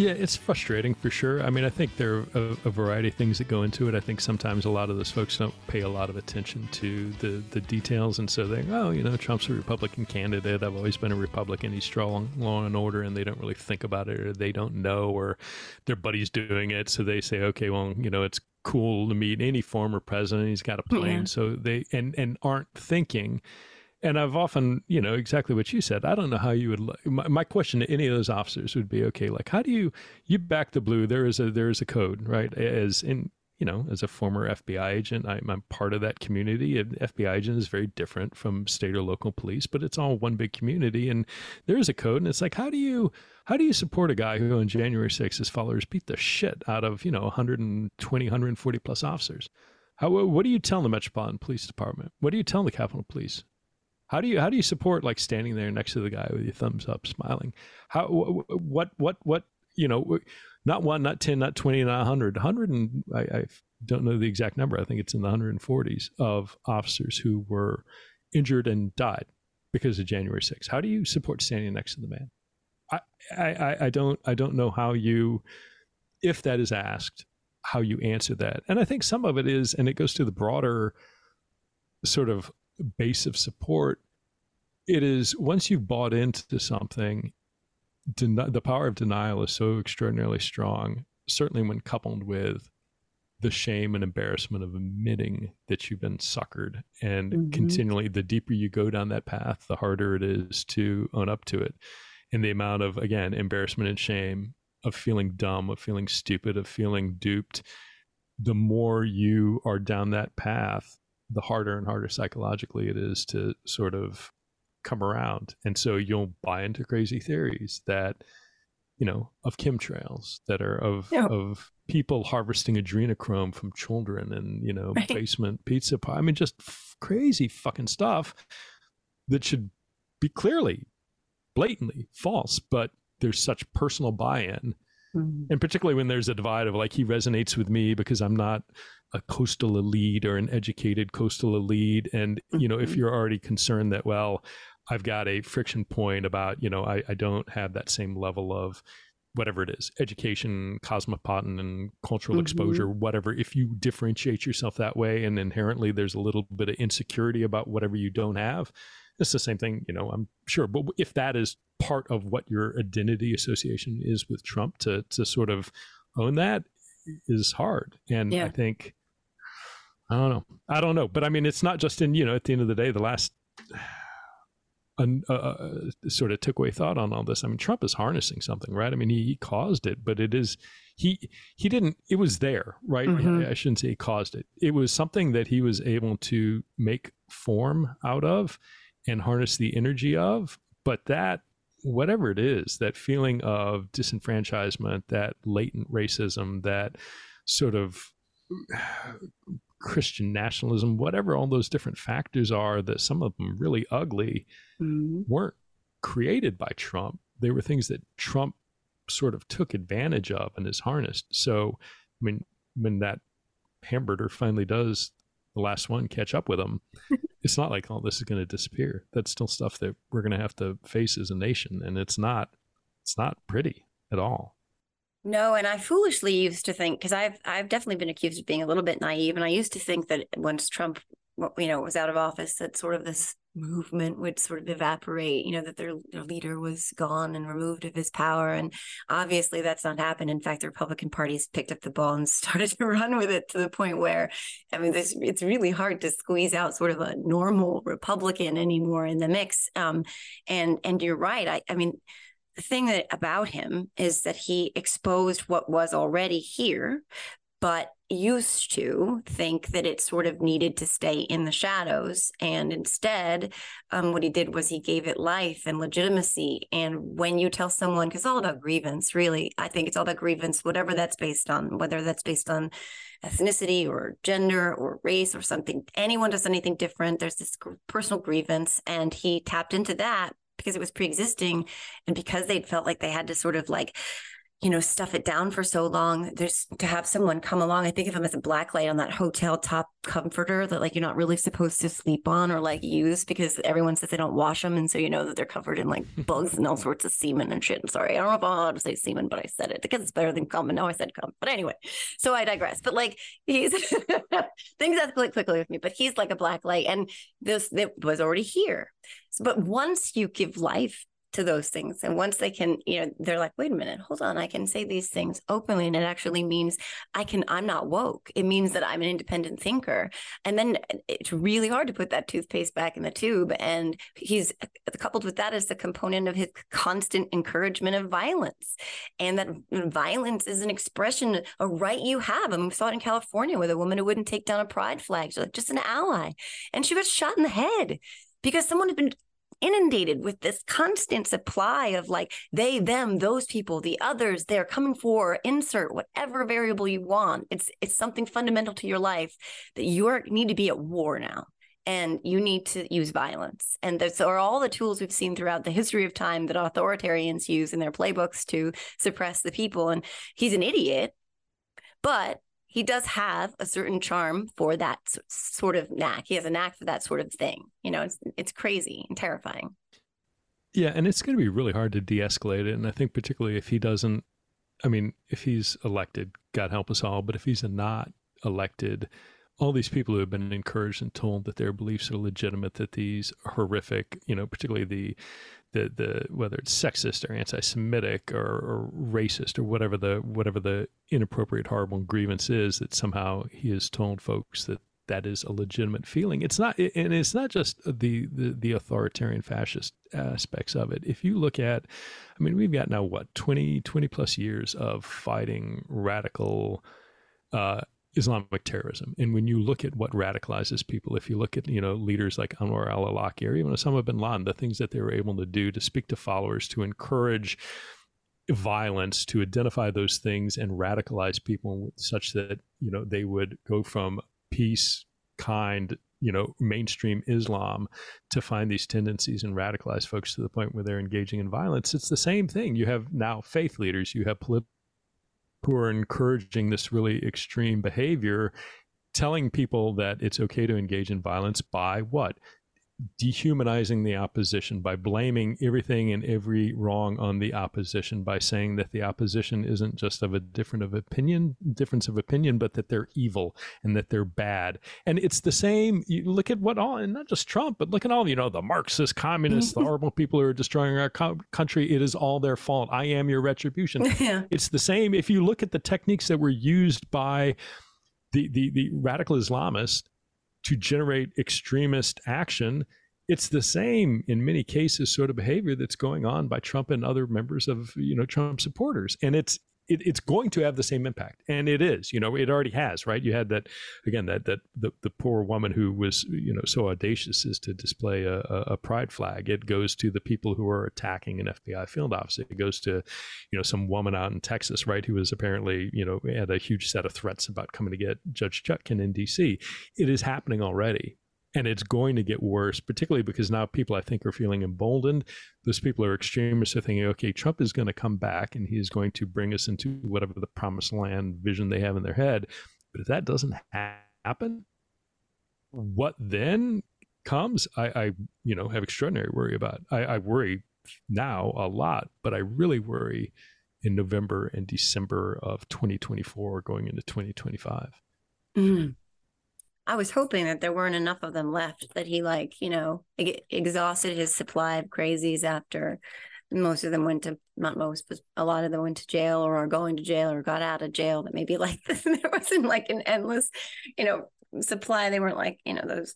Yeah, it's frustrating for sure. I mean, I think there are a, a, variety of things that go into it. I think sometimes a lot of those folks don't pay a lot of attention to the, the details. And so they oh, you know, Trump's a Republican candidate. I've always been a Republican. He's strong, law and order. And they don't really think about it or they don't know or their buddy's doing it. So they say, okay, well, you know, it's cool to meet any former president. He's got a plane. Yeah. So they, and, and aren't thinking – and I've often, you know, exactly what you said. I don't know how you would. My, my, question to any of those officers would be, okay, like how do you you back the blue? There is a there is a code, right? As in, you know, as a former FBI agent, I'm, I'm part of that community. An FBI agent is very different from state or local police, but it's all one big community, and there is a code. And it's like, how do you how do you support a guy who on January 6th his followers beat the shit out of you know 120, 140 plus officers? How, what do you tell the Metropolitan Police Department? What do you tell the Capitol Police? How do you how do you support like standing there next to the guy with your thumbs up, smiling? How what what what you know? Not one, not ten, not twenty, not hundred. Hundred and I, I don't know the exact number. I think it's in the hundred and forties of officers who were injured and died because of January 6th. How do you support standing next to the man? I, I, I don't I don't know how you if that is asked, how you answer that. And I think some of it is, and it goes to the broader sort of base of support, it is once you've bought into something, den- the power of denial is so extraordinarily strong, certainly when coupled with the shame and embarrassment of admitting that you've been suckered. And mm-hmm. continually, the deeper you go down that path, the harder it is to own up to it. And the amount of, again, embarrassment and shame of feeling dumb, of feeling stupid, of feeling duped, the more you are down that path, the harder and harder psychologically it is to sort of come around. And so you'll buy into crazy theories that, you know, of chemtrails that are of yeah. of people harvesting adrenochrome from children and, you know, right. basement pizza pie. I mean, just f- crazy fucking stuff that should be clearly, blatantly false, but there's such personal buy-in. Mm-hmm. And particularly when there's a divide of like he resonates with me because I'm not a coastal elite or an educated coastal elite and you know if mm-hmm. you're already concerned that well I've got a friction point about, you know, I, I don't have that same level of whatever it is, education, cosmopolitan and cultural mm-hmm. exposure, whatever. If you differentiate yourself that way and inherently there's a little bit of insecurity about whatever you don't have, it's the same thing, you know, I'm sure. But if that is part of what your identity association is with Trump to to sort of own that is hard. And yeah. I think I don't know. I don't know. But I mean it's not just in, you know, at the end of the day, the last a, a, sort of took away thought on all this. I mean, Trump is harnessing something, right? I mean, he, he caused it, but it is he he didn't. It was there, right? Mm-hmm. I, I shouldn't say he caused it. It was something that he was able to make form out of and harness the energy of. But that whatever it is, that feeling of disenfranchisement, that latent racism, that sort of Christian nationalism, whatever all those different factors are, that some of them really ugly, mm-hmm. weren't created by Trump. They were things that Trump sort of took advantage of and is harnessed. So, I mean, when that hamburger finally does the last one catch up with him, [laughs] it's not like all oh, this is going to disappear. That's still stuff that we're going to have to face as a nation, and it's not it's not pretty at all. No, and I foolishly used to think because I've I've definitely been accused of being a little bit naive, and I used to think that once Trump, you know, was out of office, that sort of this movement would sort of evaporate. You know, that their their leader was gone and removed of his power, and obviously that's not happened. In fact, the Republican Party's picked up the ball and [laughs] started to run with it to the point where, I mean, this it's really hard to squeeze out sort of a normal Republican anymore in the mix. Um, and and you're right. I I mean thing that about him is that he exposed what was already here, but used to think that it sort of needed to stay in the shadows. And instead, um, what he did was he gave it life and legitimacy. And when you tell someone, because it's all about grievance, really, I think it's all about grievance, whatever that's based on, whether that's based on ethnicity or gender or race or something, anyone does anything different, there's this personal grievance. And he tapped into that because it was pre-existing and because they'd felt like they had to sort of like you know, stuff it down for so long. There's to have someone come along. I think of them as a black light on that hotel top comforter that like you're not really supposed to sleep on or like use because everyone says they don't wash them. And so you know that they're covered in like [laughs] bugs and all sorts of semen and shit. I'm sorry. I don't know if I'm allowed to say semen, but I said it because it's better than cum. And now I said cum. But anyway, so I digress. But like he's [laughs] things escalate quickly with me, but he's like a black light. And this it was already here. So, but once you give life to those things. And once they can, you know, they're like, wait a minute, hold on, I can say these things openly. And it actually means I can, I'm not woke. It means that I'm an independent thinker. And then eh, it's really hard to put that toothpaste back in the tube. And he's eh, eh, coupled with that is the component of his constant encouragement of violence. And that violence is an expression, a right you have. I mean, we saw it in California with a woman who wouldn't take down a pride flag, like just an ally. And she was shot in the head because someone had been inundated with this constant supply of like they, them, those people, the others, they're coming for, insert whatever variable you want. It's it's something fundamental to your life that you need to be at war now and you need to use violence. And those are all the tools we've seen throughout the history of time that authoritarians use in their playbooks to suppress the people. And he's an idiot, but he does have a certain charm for that sort of knack. He has a knack for that sort of thing. You know, it's it's crazy and terrifying. Yeah, and it's going to be really hard to de-escalate it, and I think particularly if he doesn't. I mean, if he's elected, God help us all. But if he's not elected, all these people who have been encouraged and told that their beliefs are legitimate, that these horrific, you know, particularly the the the whether it's sexist or anti-Semitic or, or, racist or whatever the whatever the inappropriate, horrible grievance is, that somehow he has told folks that that is a legitimate feeling. It's not, and it's not just the the, the authoritarian fascist aspects of it. If you look at, I mean, we've got now what 20, 20 plus years of fighting radical. Uh, Islamic terrorism. And when you look at what radicalizes people, if you look at you know leaders like Anwar al-Awlaki or even Osama bin Laden, the things that they were able to do to speak to followers, to encourage violence, to identify those things and radicalize people such that you know they would go from peace, kind, you know, mainstream Islam to find these tendencies and radicalize folks to the point where they're engaging in violence. It's the same thing. You have now faith leaders, you have political who are encouraging this really extreme behavior, telling people that it's okay to engage in violence by what? Dehumanizing the opposition by blaming everything and every wrong on the opposition by saying that the opposition isn't just of a different of opinion difference of opinion but that they're evil and that they're bad. And it's the same you look at what all and not just trump but look at all you know the marxist communists the mm-hmm. horrible people who are destroying our co- country. It is all their fault. I am your retribution. [laughs] Yeah. it's the same if you look at the techniques that were used by the the, the radical islamists to generate extremist action. It's the same in many cases sort of behavior that's going on by Trump and other members of you know Trump supporters, and it's it, it's going to have the same impact, and it is. You know, it already has, right? You had that again that that the, the poor woman who was you know so audacious as to display a, a, pride flag. It goes to the people who are attacking an FBI field office. It goes to you know some woman out in Texas, right, who was apparently you know had a huge set of threats about coming to get Judge Chutkan in D.C. It is happening already and it's going to get worse, particularly because now people I think are feeling emboldened. Those people are extremists are thinking, okay, Trump is going to come back and he's going to bring us into whatever the promised land vision they have in their head. But if that doesn't happen, what then comes? I, I you know, have extraordinary worry about. I, I worry now a lot, but I really worry in November and December of 2024 going into 2025. Mm. I was hoping that there weren't enough of them left that he like, you know, exhausted his supply of crazies after most of them went to not most, but a lot of them went to jail or are going to jail or got out of jail. That maybe [laughs] like there wasn't like an endless, you know, supply. They weren't like, you know, those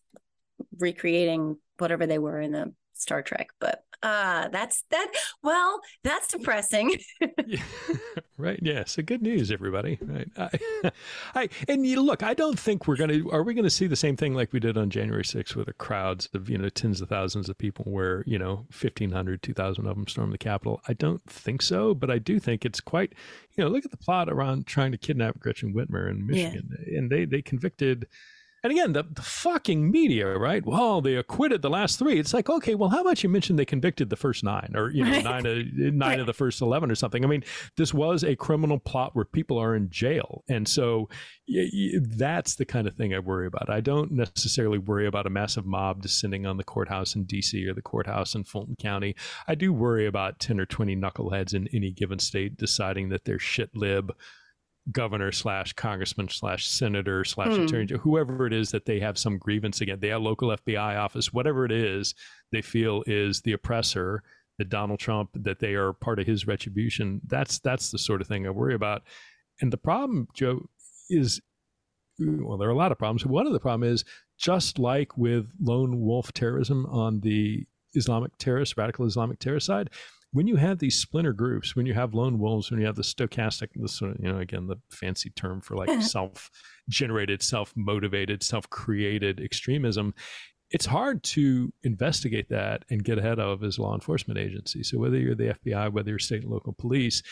recreating whatever they were in the Star Trek. But uh that's that well that's depressing [laughs] yeah, [laughs] right yeah so good news everybody right I, [laughs] I and you look i don't think we're gonna are we gonna see the same thing like we did on january 6th with the crowds of you know tens of thousands of people where you know 1500 2000 of them stormed the capitol i don't think so but i do think it's quite you know look at the plot around trying to kidnap gretchen whitmer in michigan yeah. and they they convicted and again, the, the fucking media, right? Well, they acquitted the last three. It's like, okay, well, how about you mention they convicted the first nine or, you know, right. nine, of, nine right. of the first 11 or something? I mean, this was a criminal plot where people are in jail. And so y- y- that's the kind of thing I worry about. I don't necessarily worry about a massive mob descending on the courthouse in D.C. or the courthouse in Fulton County. I do worry about 10 or 20 knuckleheads in any given state deciding that they're shit lib governor slash congressman slash senator slash mm. attorney, whoever it is that they have some grievance against, they have local FBI office, whatever it is they feel is the oppressor, that Donald Trump, that they are part of his retribution. That's that's the sort of thing I worry about. And the problem, Joe, is well, there are a lot of problems. One of the problem is just like with lone wolf terrorism on the Islamic terrorist, radical Islamic terrorist side, when you have these splinter groups, when you have lone wolves, when you have the stochastic, this you know again the fancy term for like [laughs] self-generated, self-motivated, self-created extremism, it's hard to investigate that and get ahead of as law enforcement agencies. So whether you're the FBI, whether you're state and local police,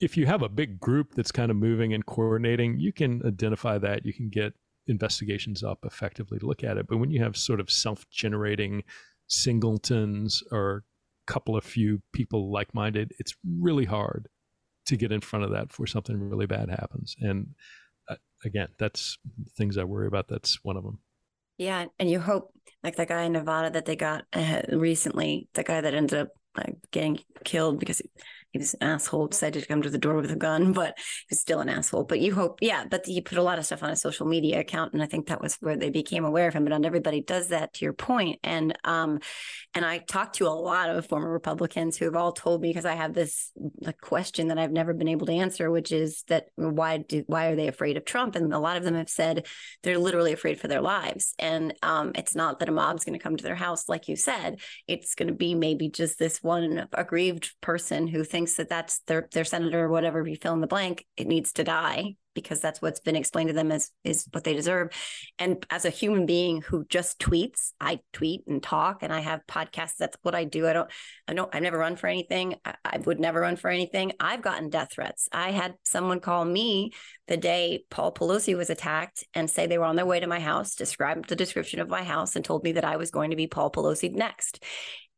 if you have a big group that's kind of moving and coordinating, you can identify that. You can get investigations up effectively to look at it. But when you have sort of self-generating singletons or couple of few people like minded, it's really hard to get in front of that before something really bad happens. And uh, again, that's things I worry about. That's one of them. Yeah, and you hope like the guy in Nevada that they got uh, recently, the guy that ended up like getting killed because he was an asshole, decided to come to the door with a gun, [laughs] but he's still an asshole. But you hope, yeah, but he put a lot of stuff on his social media account. And I think that was where they became aware of him. But not everybody does that to your point. And um, and I talked to a lot of former Republicans who have all told me because I have this like, question that I've never been able to answer, which is that why do why are they afraid of Trump? And a lot of them have said they're literally afraid for their lives. And um, it's not that a mob's going to come to their house, like you said. It's going to be maybe just this one aggrieved person who thinks that that's their their senator or whatever. You fill in the blank, it needs to die because that's what's been explained to them as is what they deserve. And as a human being who just tweets, I tweet and talk and I have podcasts. That's what I do. I don't, I don't, I've never run for anything. I, I would never run for anything. I've gotten death threats. I had someone call me the day Paul Pelosi was attacked and say they were on their way to my house, described the description of my house and told me that I was going to be Paul Pelosi next.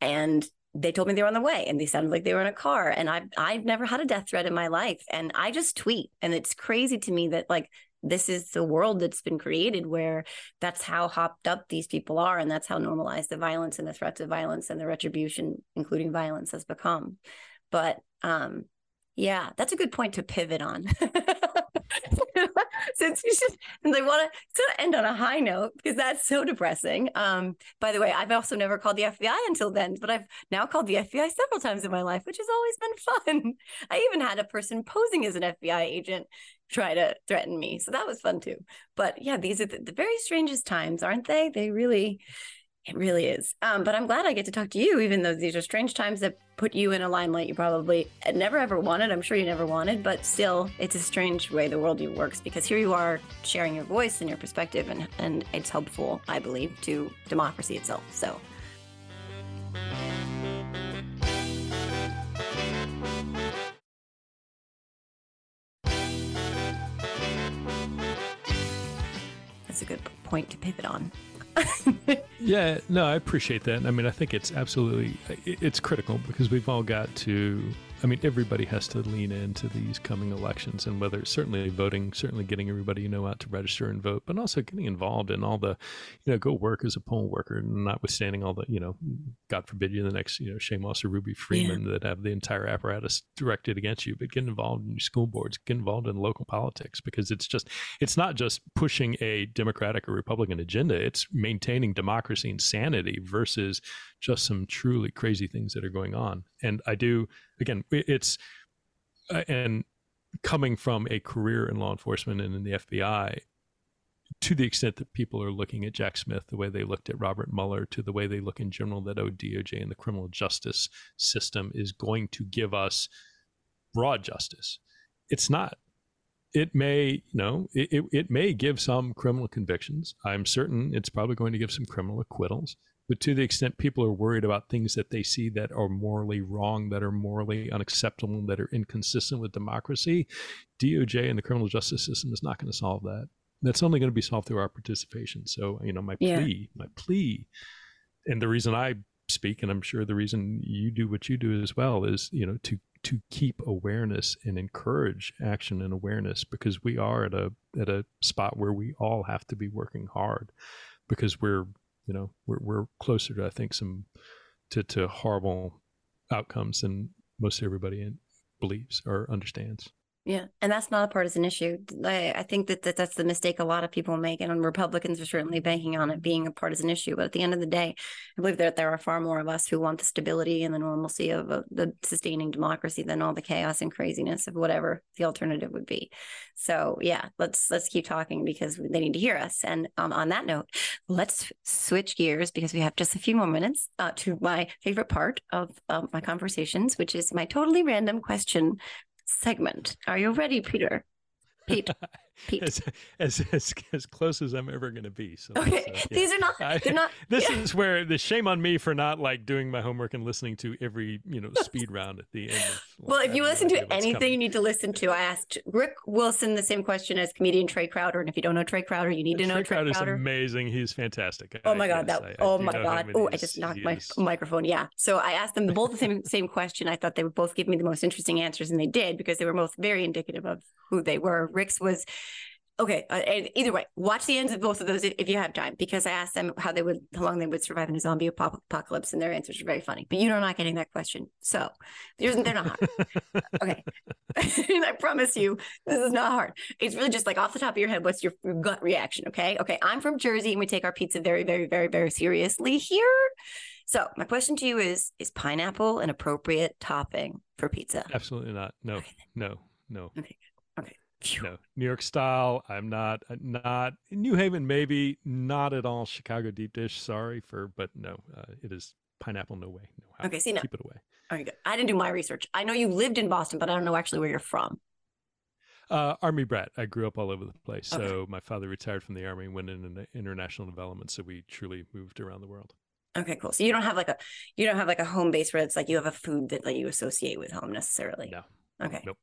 And they told me they were on the way and they sounded like they were in a car and I've I've never had a death threat in my life and I just tweet and it's crazy to me that like this is the world that's been created where that's how hopped up these people are and that's how normalized the violence and the threats of violence and the retribution including violence has become. But um yeah that's a good point to pivot on [laughs] [laughs] since you should they want to sort of end on a high note because that's so depressing. Um, by the way, I've also never called the FBI until then, but I've now called the FBI several times in my life, which has always been [laughs] fun. I even had a person posing as an FBI agent try to threaten me. So that was fun too. But yeah, these are the, the very strangest times, aren't they? They really it really is. Um, but I'm glad I get to talk to you, even though these are strange times that put you in a limelight you probably never ever wanted. I'm sure you never wanted, but still, it's a strange way the world works because here you are sharing your voice and your perspective, and, and it's helpful, I believe, to democracy itself. So. That's a good point to pivot on. Yeah, no, I appreciate that. I mean, I think it's absolutely it's critical because we've all got to I mean, everybody has to lean into these coming elections, and whether it's certainly voting, certainly getting everybody you know out to register and vote, but also getting involved in all the, you know, go work as a poll worker, notwithstanding all the, you know, God forbid you the next, you know, Shaye Moss or Ruby Freeman yeah. that have the entire apparatus directed against you, but get involved in your school boards, get involved in local politics because it's just, it's not just pushing a Democratic or Republican agenda; it's maintaining democracy and sanity versus just some truly crazy things that are going on. And I do, again, it's, uh, and coming from a career in law enforcement and in the FBI, to the extent that people are looking at Jack Smith the way they looked at Robert Mueller, to the way they look in general that ODOJ and the criminal justice system is going to give us broad justice. It's not. It may, you know, it, it, it may give some criminal convictions. I'm certain it's probably going to give some criminal acquittals. But to the extent people are worried about things that they see that are morally wrong, that are morally unacceptable, that are inconsistent with democracy, DOJ and the criminal justice system is not going to solve that. That's only going to be solved through our participation. So, you know, my yeah. plea, my plea, and the reason I speak, and I'm sure the reason you do what you do as well, is you know to to keep awareness and encourage action and awareness because we are at a at a spot where we all have to be working hard because we're you know we're we're closer to I think some to to horrible outcomes than most everybody believes or understands. Yeah, and that's not a partisan issue. I, I think that, that that's the mistake a lot of people make, and Republicans are certainly banking on it being a partisan issue. But at the end of the day, I believe that there are far more of us who want the stability and the normalcy of a, the sustaining democracy than all the chaos and craziness of whatever the alternative would be. So yeah, let's let's keep talking because they need to hear us. And um, on that note, let's switch gears because we have just a few more minutes uh, to my favorite part of uh, my conversations, which is my totally random question segment. Are you ready, Peter? Pete. [laughs] As, as, as, as close as I'm ever going to be. So okay, uh, yeah. these are not. I, they're not. [laughs] This yeah. is where the shame on me for not like doing my homework and listening to every you know [laughs] speed round at the end. Of, well, if you listen to anything, you need to listen to. I asked Rick Wilson the same question as comedian Trae Crowder, and if you don't know Trae Crowder, you need to know Trae, Trae Crowder. Crowder. is amazing. He's fantastic. Oh my god, that. I, oh my god. Oh, I just knocked my microphone. Yeah. So I asked them both the same [laughs] same question. I thought they would both give me the most interesting answers, and they did because they were both very indicative of who they were. Rick's was Okay, uh, and either way, watch the ends of both of those if, if you have time, because I asked them how they would, how long they would survive in a zombie apocalypse, and their answers are very funny. But you are not getting that question, so there's, they're not hard. [laughs] okay, and [laughs] I promise you, this is not hard. It's really just like off the top of your head, what's your gut reaction? Okay, okay. I'm from Jersey, and we take our pizza very, very, very, very seriously here. So my question to you is: Is pineapple an appropriate topping for pizza? Absolutely not. No, okay. no, no. Okay. No, [laughs] New York style. I'm not uh, not New Haven. Maybe not at all. Chicago deep dish. Sorry for, but no, uh, it is pineapple. No way. No how. Okay, see, no. keep it away. Okay, good. I didn't do my research. I know you lived in Boston, but I don't know actually where you're from. Uh, army brat. I grew up all over the place. Okay. So my father retired from the army, went into international development. So we truly moved around the world. Okay, cool. So you don't have like a you don't have like a home base where it's like you have a food that like you associate with home necessarily. No, Okay. Nope.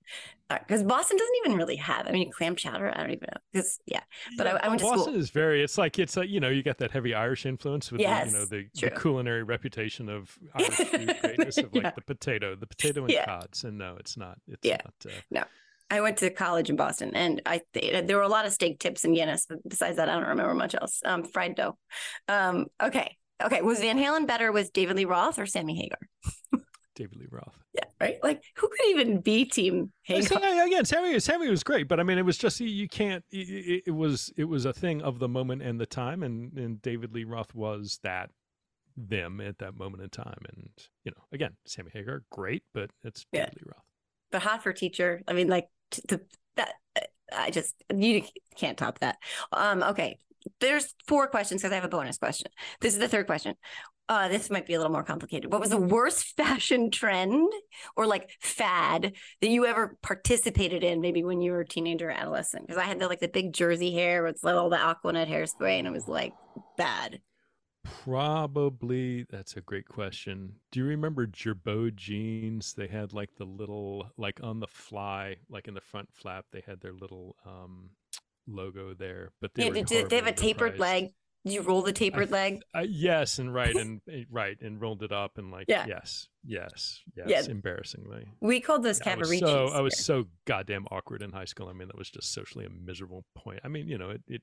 Because Boston doesn't even really have. I mean, clam chowder. I don't even know. Because yeah, but yeah, I, I, went to Boston school. is very. It's like it's like you know you got that heavy Irish influence with yes, the, you know the, the, culinary reputation of [laughs] Irish food greatness of like yeah. the potato, the potato and yeah. cods. And no, it's not. It's yeah. not. Uh, no. I went to college in Boston, and I there were a lot of steak tips in Guinness. But besides that, I don't remember much else. Um, fried dough. Um, okay, okay. Was Van Halen better with David Lee Roth or Sammy Hagar? [laughs] David Lee Roth. Yeah, right. Like who could even be Team Hagar? Again, Sammy, Sammy was great, but I mean, it was just you can't. It, it, was it was a thing of the moment and the time, and and David Lee Roth was that them at that moment in time, and you know, again, Sammy Hagar, great, but it's yeah. David Lee Roth. But hot for teacher. I mean, like the that I just you can't top that. Um, okay, there's four questions because I have a bonus question. This is the third question uh, this might be a little more complicated. What was the worst [laughs] fashion trend or like fad that you ever participated in, maybe when you were a teenager or adolescent? Because I had the like the big jersey hair with all the Aquanet hairspray, and it was like bad. Probably that's a great question. Do you remember Girbaud jeans? They had like the little like on the fly, like in the front flap, they had their little um logo there. But they yeah, did, they have a tapered leg? Did you roll the tapered leg? Uh, yes, and right, and eh, right, and rolled it up, and like, yeah. yes, yes, yes, yeah. embarrassingly. We called those yeah. So I was so goddamn awkward in high school. I mean, that was just socially a miserable point. I mean, you know, it, it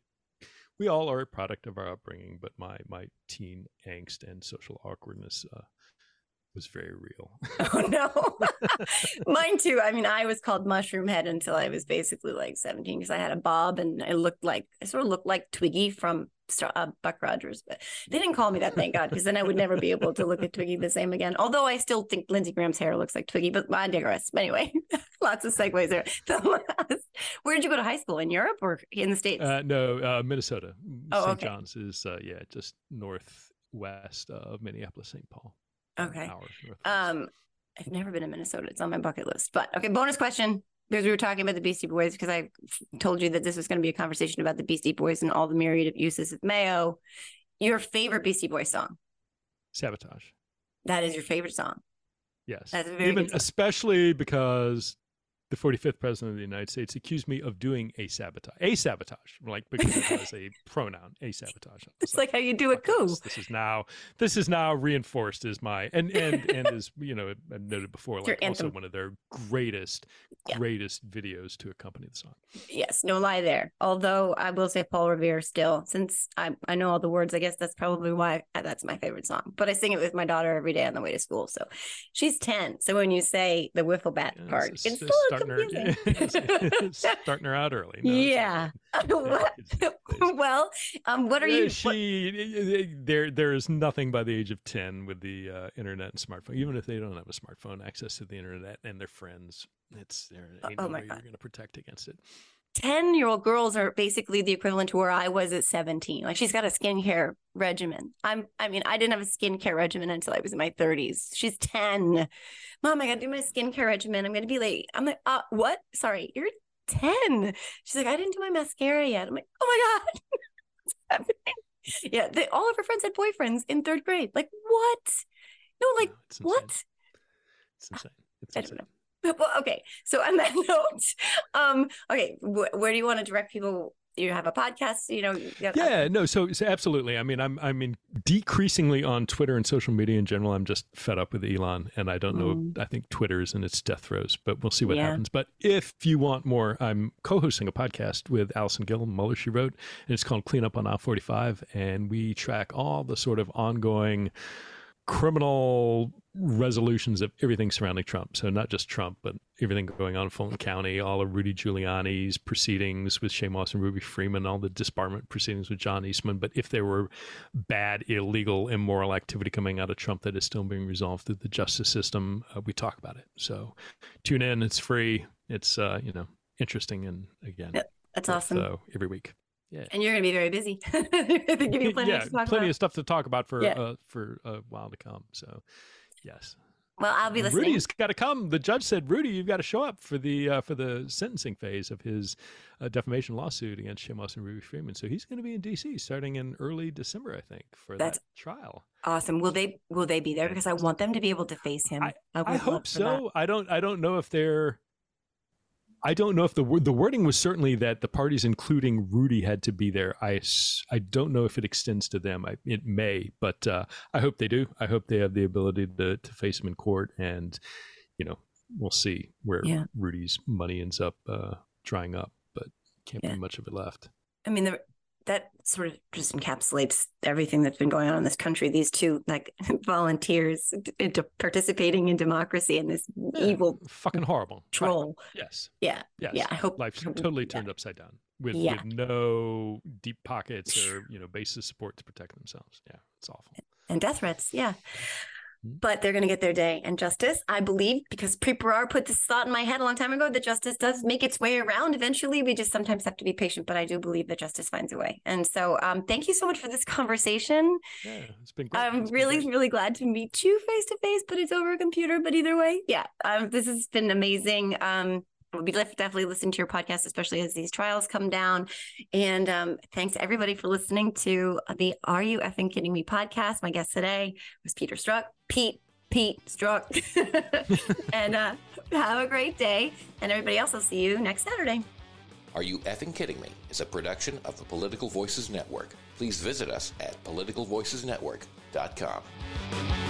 we all are a product of our upbringing, but my my teen angst and social awkwardness uh, was very real. [laughs] oh no, [laughs] mine too. I mean, I was called Mushroom Head until I was basically like seventeen because I had a bob and I looked like I sort of looked like Twiki from uh, Buck Rogers, but they didn't call me that, thank God, because then I would never be able to look at Twiki the same again. Although I still think Lindsey Graham's hair looks like Twiki, but I digress. But anyway, [laughs] lots of segues there. where did you go to high school? In Europe or in the States? Uh, no, uh, Minnesota. Oh, St. okay. John's is, uh, yeah, just northwest of Minneapolis, St. Paul. Okay. Um, I've never been to Minnesota. It's on my bucket list. But okay, bonus question because we were talking about the Beastie Boys because I told you that this was going to be a conversation about the Beastie Boys and all the myriad of uses of mayo. Your favorite Beastie Boys song? Sabotage. That is your favorite song. Yes. That's a very Even especially because the 45th president of the United States accused me of doing a sabotage. A sabotage, like because it was a [laughs] pronoun. A sabotage. It's like, like, how you do a coup. This, this, is now this is now reinforced as my and and and as you know I noted before, like also one of their greatest yeah. greatest videos to accompany the song. Yes, no lie there. Although I will say Paul Revere still, since I I know all the words, I guess that's probably why uh, that's my favorite song. But I sing it with my daughter every day on the way to school. So she's ten. So when you say the wiffle bat yeah, part, it's, it's, it's still starting her, [laughs] starting her out early. No, yeah. [laughs] [laughs] well, um, what are you? She what... there there is nothing by the age of ten with the uh, internet and smartphone. Even if they don't have a smartphone, access to the internet and their friends, it's there ain't oh no my way God. you're going to protect against it. 10 year old girls are basically the equivalent to where I was at 17. Like she's got a skincare regimen. I'm, I mean, I didn't have a skincare regimen until I was in my 30s. She's 10. Mom, I got to do my skincare regimen. I'm going to be late. I'm like, uh, what? Sorry, you're 10. She's like, I didn't do my mascara yet. I'm like, oh my God. What's [laughs] happening? Yeah. They, all of her friends had boyfriends in third grade. Like, what? No, like, no, what? It's insane. It's insane. [laughs] Well, okay. So on that [laughs] note, um, okay, wh- where do you want to direct people you have a podcast. You know. you got- Yeah, no, so, so absolutely. I mean, I'm I mean decreasingly on Twitter and social media in general. I'm just fed up with Elon, and I don't know. I think Twitter's in its death throes, but we'll see what Yeah. happens. But if you want more, I'm co-hosting a podcast with Allison Gill, Mueller She Wrote, and it's called Clean Up on Aisle 45, and we track all the sort of ongoing criminal resolutions of everything surrounding Trump. So not just Trump, but everything going on in Fulton County, all of Rudy Giuliani's proceedings with Shaye Moss and Ruby Freeman, all the disbarment proceedings with John Eastman. But if there were bad, illegal, immoral activity coming out of Trump that is still being resolved through the justice system, uh, we talk about it. So tune in. It's free. It's uh, you know interesting and again, Yep, that's with, awesome. uh, every week. Yeah. and you're going to be very busy. [laughs] They're you plenty [laughs] yeah, to talk plenty about. of stuff to talk about for Yeah. uh, for a while to come. So, yes. Well, I'll be listening. Rudy's got to come. The judge said, "Rudy, you've got to show up for the uh, for the sentencing phase of his uh, defamation lawsuit against Shaye Moss and Ruby Freeman." So he's going to be in D.C. starting in early December, I think, for That's that trial. Awesome. Will they will they be there? Because I want them to be able to face him. I, would I hope for that. so. I don't. I don't know if they're. I don't know if the the wording was certainly that the parties, including Rudy, had to be there. I, I don't know if it extends to them. I, it may, but uh, I hope they do. I hope they have the ability to to face him in court, and you know, we'll see where Yeah. Rudy's money ends up uh, drying up. But can't Yeah. be much of it left. I mean, the, that sort of just encapsulates everything that's been going on in this country. These two like [laughs] volunteers into participating in democracy and this evil fucking horrible troll. Yes. Yeah. Yes. Yeah. I hope life's totally yeah. turned upside down with, Yeah. with no deep pockets or you know basis support to protect themselves. Yeah, it's awful. and death threats. Yeah. But they're going to get their day. And justice, I believe, because Preet Bharara put this thought in my head a long time ago, that justice does make its way around eventually. We just sometimes have to be patient, but I do believe that justice finds a way. And so um, thank you so much for this conversation. Yeah, it's been great. I'm been really, great. really glad to meet you face to face, but it's over a computer. But either way, yeah, um, this has been amazing. Um, be definitely listening to your podcast, especially as these trials come down. And um, thanks everybody for listening to the Are You Effing Kidding Me podcast. My guest today was Peter Strzok. Pete, Pete Strzok. [laughs] and uh, have a great day. And everybody else, I'll see you next Saturday. Are You Effing Kidding Me? is a production of the Political Voices Network. Please visit us at politicalvoicesnetwork.com.